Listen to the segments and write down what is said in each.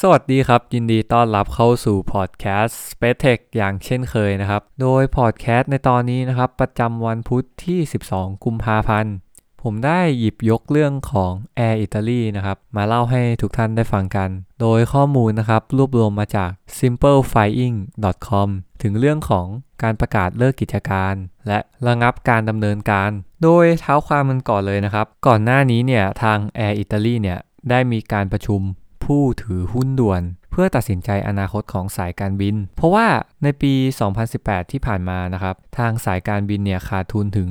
สวัสดีครับ ยินดีต้อนรับเข้าสู่พอดแคสต์ Space Tech อย่างเช่นเคยนะครับ โดยพอดแคสต์ในตอนนี้นะครับ ประจำวันพุธที่ 12 กุมภาพันธ์ ผมได้หยิบยกเรื่องของ Air Italy นะครับ มาเล่าให้ทุกท่านได้ฟังกัน โดยข้อมูลนะครับ รวบรวมมาจาก simpleflying.com ถึงเรื่องของการประกาศเลิกกิจการ และระงับการดำเนินการ โดยเท้าความมันก่อนเลยนะครับ ก่อนหน้านี้เนี่ยทาง Air Italy เนี่ยได้มีการประชุม ผู้ถือหุ้นด่วน เพื่อตัดสินใจอนาคตของสายการบิน เพราะว่าในปี 2018 ที่ผ่านมานะครับทางสายการบินเนี่ยขาดทุนถึง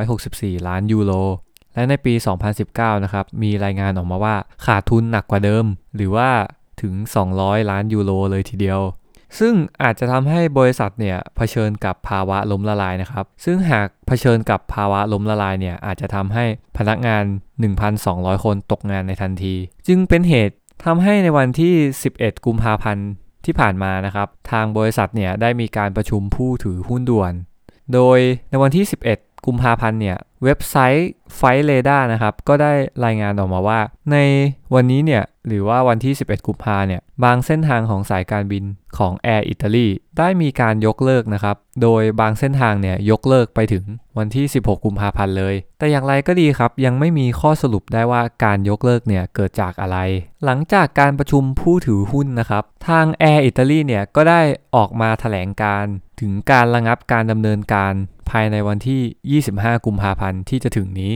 164 ล้านยูโรและในปี 2019 นะครับ มีรายงานออกมาว่าขาดทุนหนักกว่าเดิม หรือว่าถึง 200 ล้านยูโรเลยทีเดียว ซึ่งอาจจะทำให้บริษัทเนี่ยเผชิญกับภาวะล้มละลายนะครับ ซึ่งหากเผชิญกับภาวะล้มละลายเนี่ยอาจจะทำให้พนักงาน 1,200 คนตกงานในทันที จึงเป็นเหตุ ทำให้ในวันที่ 11 กุมภาพันธ์ที่ผ่านมานะครับ ทางบริษัทเนี่ยได้มีการประชุมผู้ถือหุ้นด่วน โดยในวันที่ 11 กุมภาพันธ์เนี่ยเว็บไซต์ไฟเลดานะครับ ก็ได้รายงานออกมาว่า ในวันนี้เนี่ย หรือว่าวันที่ 11 กุมภาเนี่ย บางเส้นทางของสายการบินของ Air Italy ได้มีการยกเลิกนะครับ โดยบางเส้นทางเนี่ยยกเลิกไปถึงวันที่ 16 กุมภาพันธ์เลย แต่อย่างไรก็ดีครับ ยังไม่มีข้อสรุปได้ว่าการยกเลิกเนี่ยเกิดจากอะไร หลังจากการประชุมผู้ถือหุ้นนะครับ ทาง Air Italy เนี่ยก็ได้ออกมาแถลงการถึงการระงับการดำเนินการภายในวันที่ 25 กุมภาพันธ์ที่จะถึงนี้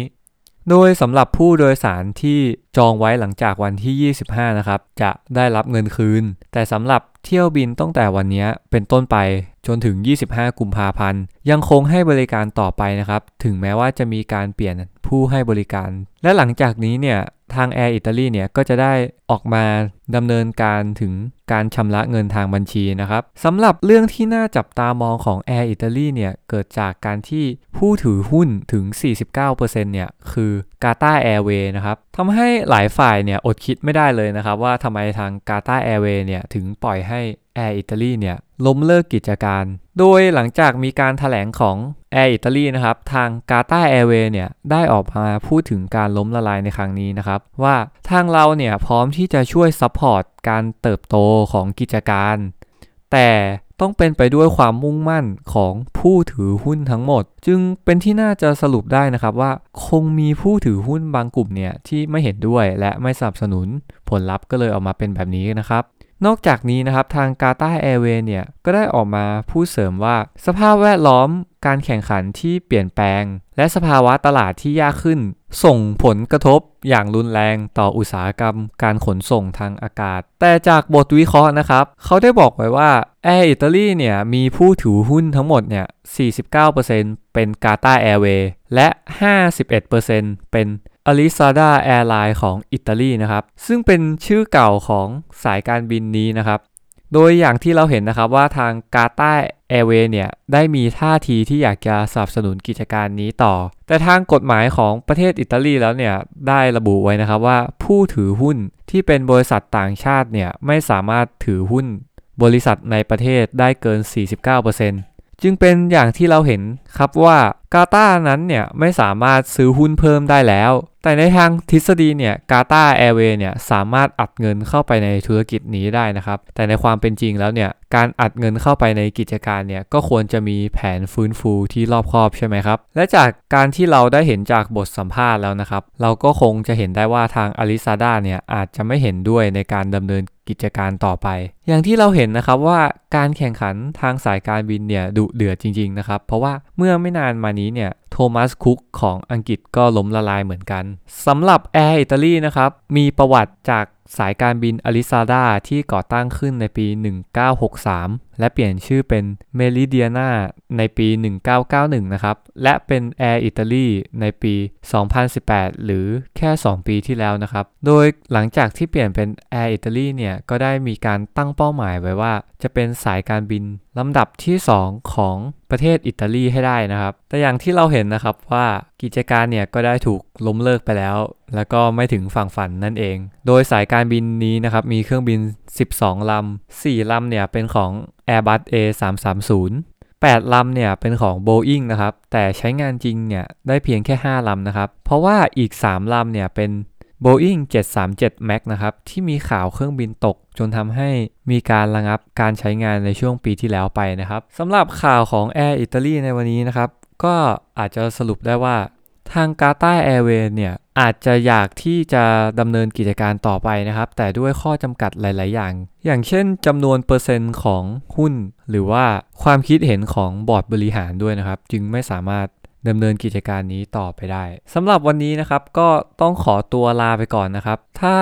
โดยสำหรับผู้โดยสารที่จองไว้หลังจากวันที่ 25 นะครับ จะได้รับเงินคืน แต่สำหรับ เที่ยวบินตั้งแต่วันนี้เป็นต้นไปจนถึง 25 กุมภาพันธ์ ยังคงให้บริการต่อไปนะครับ ถึงแม้ว่าจะมีการเปลี่ยนผู้ให้บริการ และหลังจากนี้เนี่ยทาง Air Italy เนี่ยก็จะได้ออกมาดำเนินการถึงการชำระเงินทางบัญชีนะครับสำหรับเรื่องที่น่าจับตามองของ Air Italy เนี่ยเกิดจากการที่ผู้ถือหุ้นถึง 49%เนี่ยคือกาตาแอร์เวย์นะครับ ทำให้หลายฝ่ายเนี่ยอดคิดไม่ได้เลยนะครับ ว่าทำไมทางกาตาแอร์เวย์เนี่ยถึงปล่อยให้ Air Italy เนี่ยล้มเลิกกิจการ โดยหลังจากมีการแถลงของ Air Italy นะครับ ทาง g a t a Airways เนี่ยได้ออกมาพูดถึงการล้มละลายในครั้งนี้นะครับ ว่าทางเราเนี่ยพร้อมที่จะช่วย support การเติบโตของกิจการ แต่ต้องเป็นไปด้วยความมุ่งมั่นของผู้ถือหุ้นทั้งหมด จึงเป็นที่น่าจะสรุปได้นะครับว่า คงมีผู้ถือหุ้นบางกลุ่มเนี่ยที่ไม่เห็นด้วยและไม่สนับสนุนผลลัพธ์ก็เลยออกมาเป็นแบบนี้นะครับ นอกจากนี้นะครับทาง Qatar Airways เนี่ยก็ได้ออกมาพูดเสริมว่า สภาพแวดล้อมการแข่งขันที่เปลี่ยนแปลง และสภาวะตลาดที่ยากขึ้น ส่งผลกระทบอย่างรุนแรงต่ออุตสาหกรรม การขนส่งทางอากาศ แต่จากบทวิเคราะห์นะครับ เขาได้บอกไว้ว่า Air Italy เนี่ยมีผู้ถือหุ้นทั้งหมดเนี่ย 49%เป็น Qatar Airways และ 51%เป็น Alisarda Airlines ของอิตาลีนะครับ ซึ่งเป็นชื่อเก่าของสายการบินนี้นะครับ โดยอย่างที่เราเห็นนะครับว่าทาง Qatar Airways เนี่ย ได้มีท่าทีที่อยากจะสนับสนุนกิจการนี้ต่อ แต่ทางกฎหมายของประเทศอิตาลีแล้วเนี่ย ได้ระบุไว้นะครับว่าผู้ถือหุ้นที่เป็นบริษัทต่างชาติเนี่ย ไม่สามารถถือหุ้นบริษัทในประเทศได้เกิน 49%จึงเป็นอย่างที่เราเห็นครับว่ากาตานั้นเนี่ยไม่สามารถซื้อหุ้นเพิ่มได้แล้ว แต่ในทางทฤษฎีเนี่ยกาตาแอร์เวย์เนี่ยสามารถอัดเงินเข้าไปในธุรกิจนี้ได้นะครับ แต่ในความเป็นจริงแล้วเนี่ยการอัดเงินเข้าไปในกิจการเนี่ยก็ควรจะมีแผนฟื้นฟูที่รอบคอบใช่ไหมครับ และจากการที่เราได้เห็นจากบทสัมภาษณ์แล้วนะครับ เราก็คงจะเห็นได้ว่าทางอาริซาดาเนี่ยอาจจะไม่เห็นด้วยในการดำเนินกิจการต่อไป อย่างที่เราเห็นนะครับว่าการแข่งขันทางสายการบินเนี่ยดุเดือดจริงๆนะครับ เพราะว่าเมื่อไม่นานมานี้เนี่ย Thomas Cook ของอังกฤษก็ล้มละลายเหมือนกันสำหรับ Air Italy นะครับมีประวัติจาก สายการบิน Alisarda ที่ก่อตั้งขึ้นในปี 1963 และเปลี่ยนชื่อเป็น Meridiana ในปี 1991 นะครับ และเป็น Air Italy ในปี 2018 หรือแค่ 2 ปีที่แล้วนะครับ โดยหลังจากที่เปลี่ยนเป็น Air Italy เนี่ย ก็ได้มีการตั้งเป้าหมายไว้ว่า จะเป็นสายการบินลำดับที่ 2 ของประเทศอิตาลีให้ได้นะครับ แต่อย่างที่เราเห็นนะครับว่ากิจการเนี่ยก็ได้ถูกล้มเลิกไปแล้ว แล้วก็ไม่ถึงฝั่งฝันนั่นเอง โดยสายการการบินนี้นะครับมีเครื่องบิน 12 ลำ 4 ลำเนี่ยเป็นของ Airbus A330 8 ลำเนี่ยเป็นของ Boeing นะครับ แต่ใช้งานจริงเนี่ยได้เพียงแค่ 5 ลำนะครับ เพราะว่าอีก 3 ลำเนี่ยเป็น Boeing 737 MAX นะครับ ที่มีข่าวเครื่องบินตก จนทำให้มีการระงับการใช้งานในช่วงปีที่แล้วไปนะครับสำหรับข่าวของ Air Italy ในวันนี้นะครับ ก็อาจจะสรุปได้ว่า ทางกาตาแอร์เวย์เนี่ยอาจจะอยากที่จะดำเนินกิจการต่อไปนะครับ แต่ด้วยข้อจำกัดหลาย ๆ อย่าง อย่างเช่นจำนวนเปอร์เซ็นต์ของหุ้น หรือว่าความคิดเห็นของบอร์ดบริหารด้วยนะครับ จึงไม่สามารถ ดำเนินกิจการนี้ต่อไปได้สำหรับวันนี้นะครับก็ต้องขอตัวลาไปก่อนนะครับ ถ้า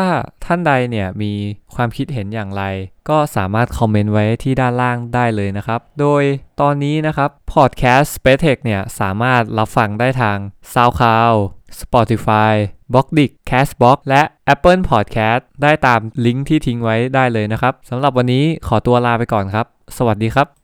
ท่านใดเนี่ยมีความคิดเห็นอย่างไร ก็สามารถคอมเมนต์ไว้ที่ด้านล่างได้เลยนะครับ โดยตอนนี้นะครับพอดแคสต์ Space Tech เนี่ยสามารถรับฟังได้ทาง SoundCloud Spotify b o x d i c Castbox และ Apple Podcast ได้ตามลิงก์ที่ทิ้งไว้ได้เลยนะครับสำหรับวันนี้ขอตัวลาไปก่อนครับ สวัสดีครับ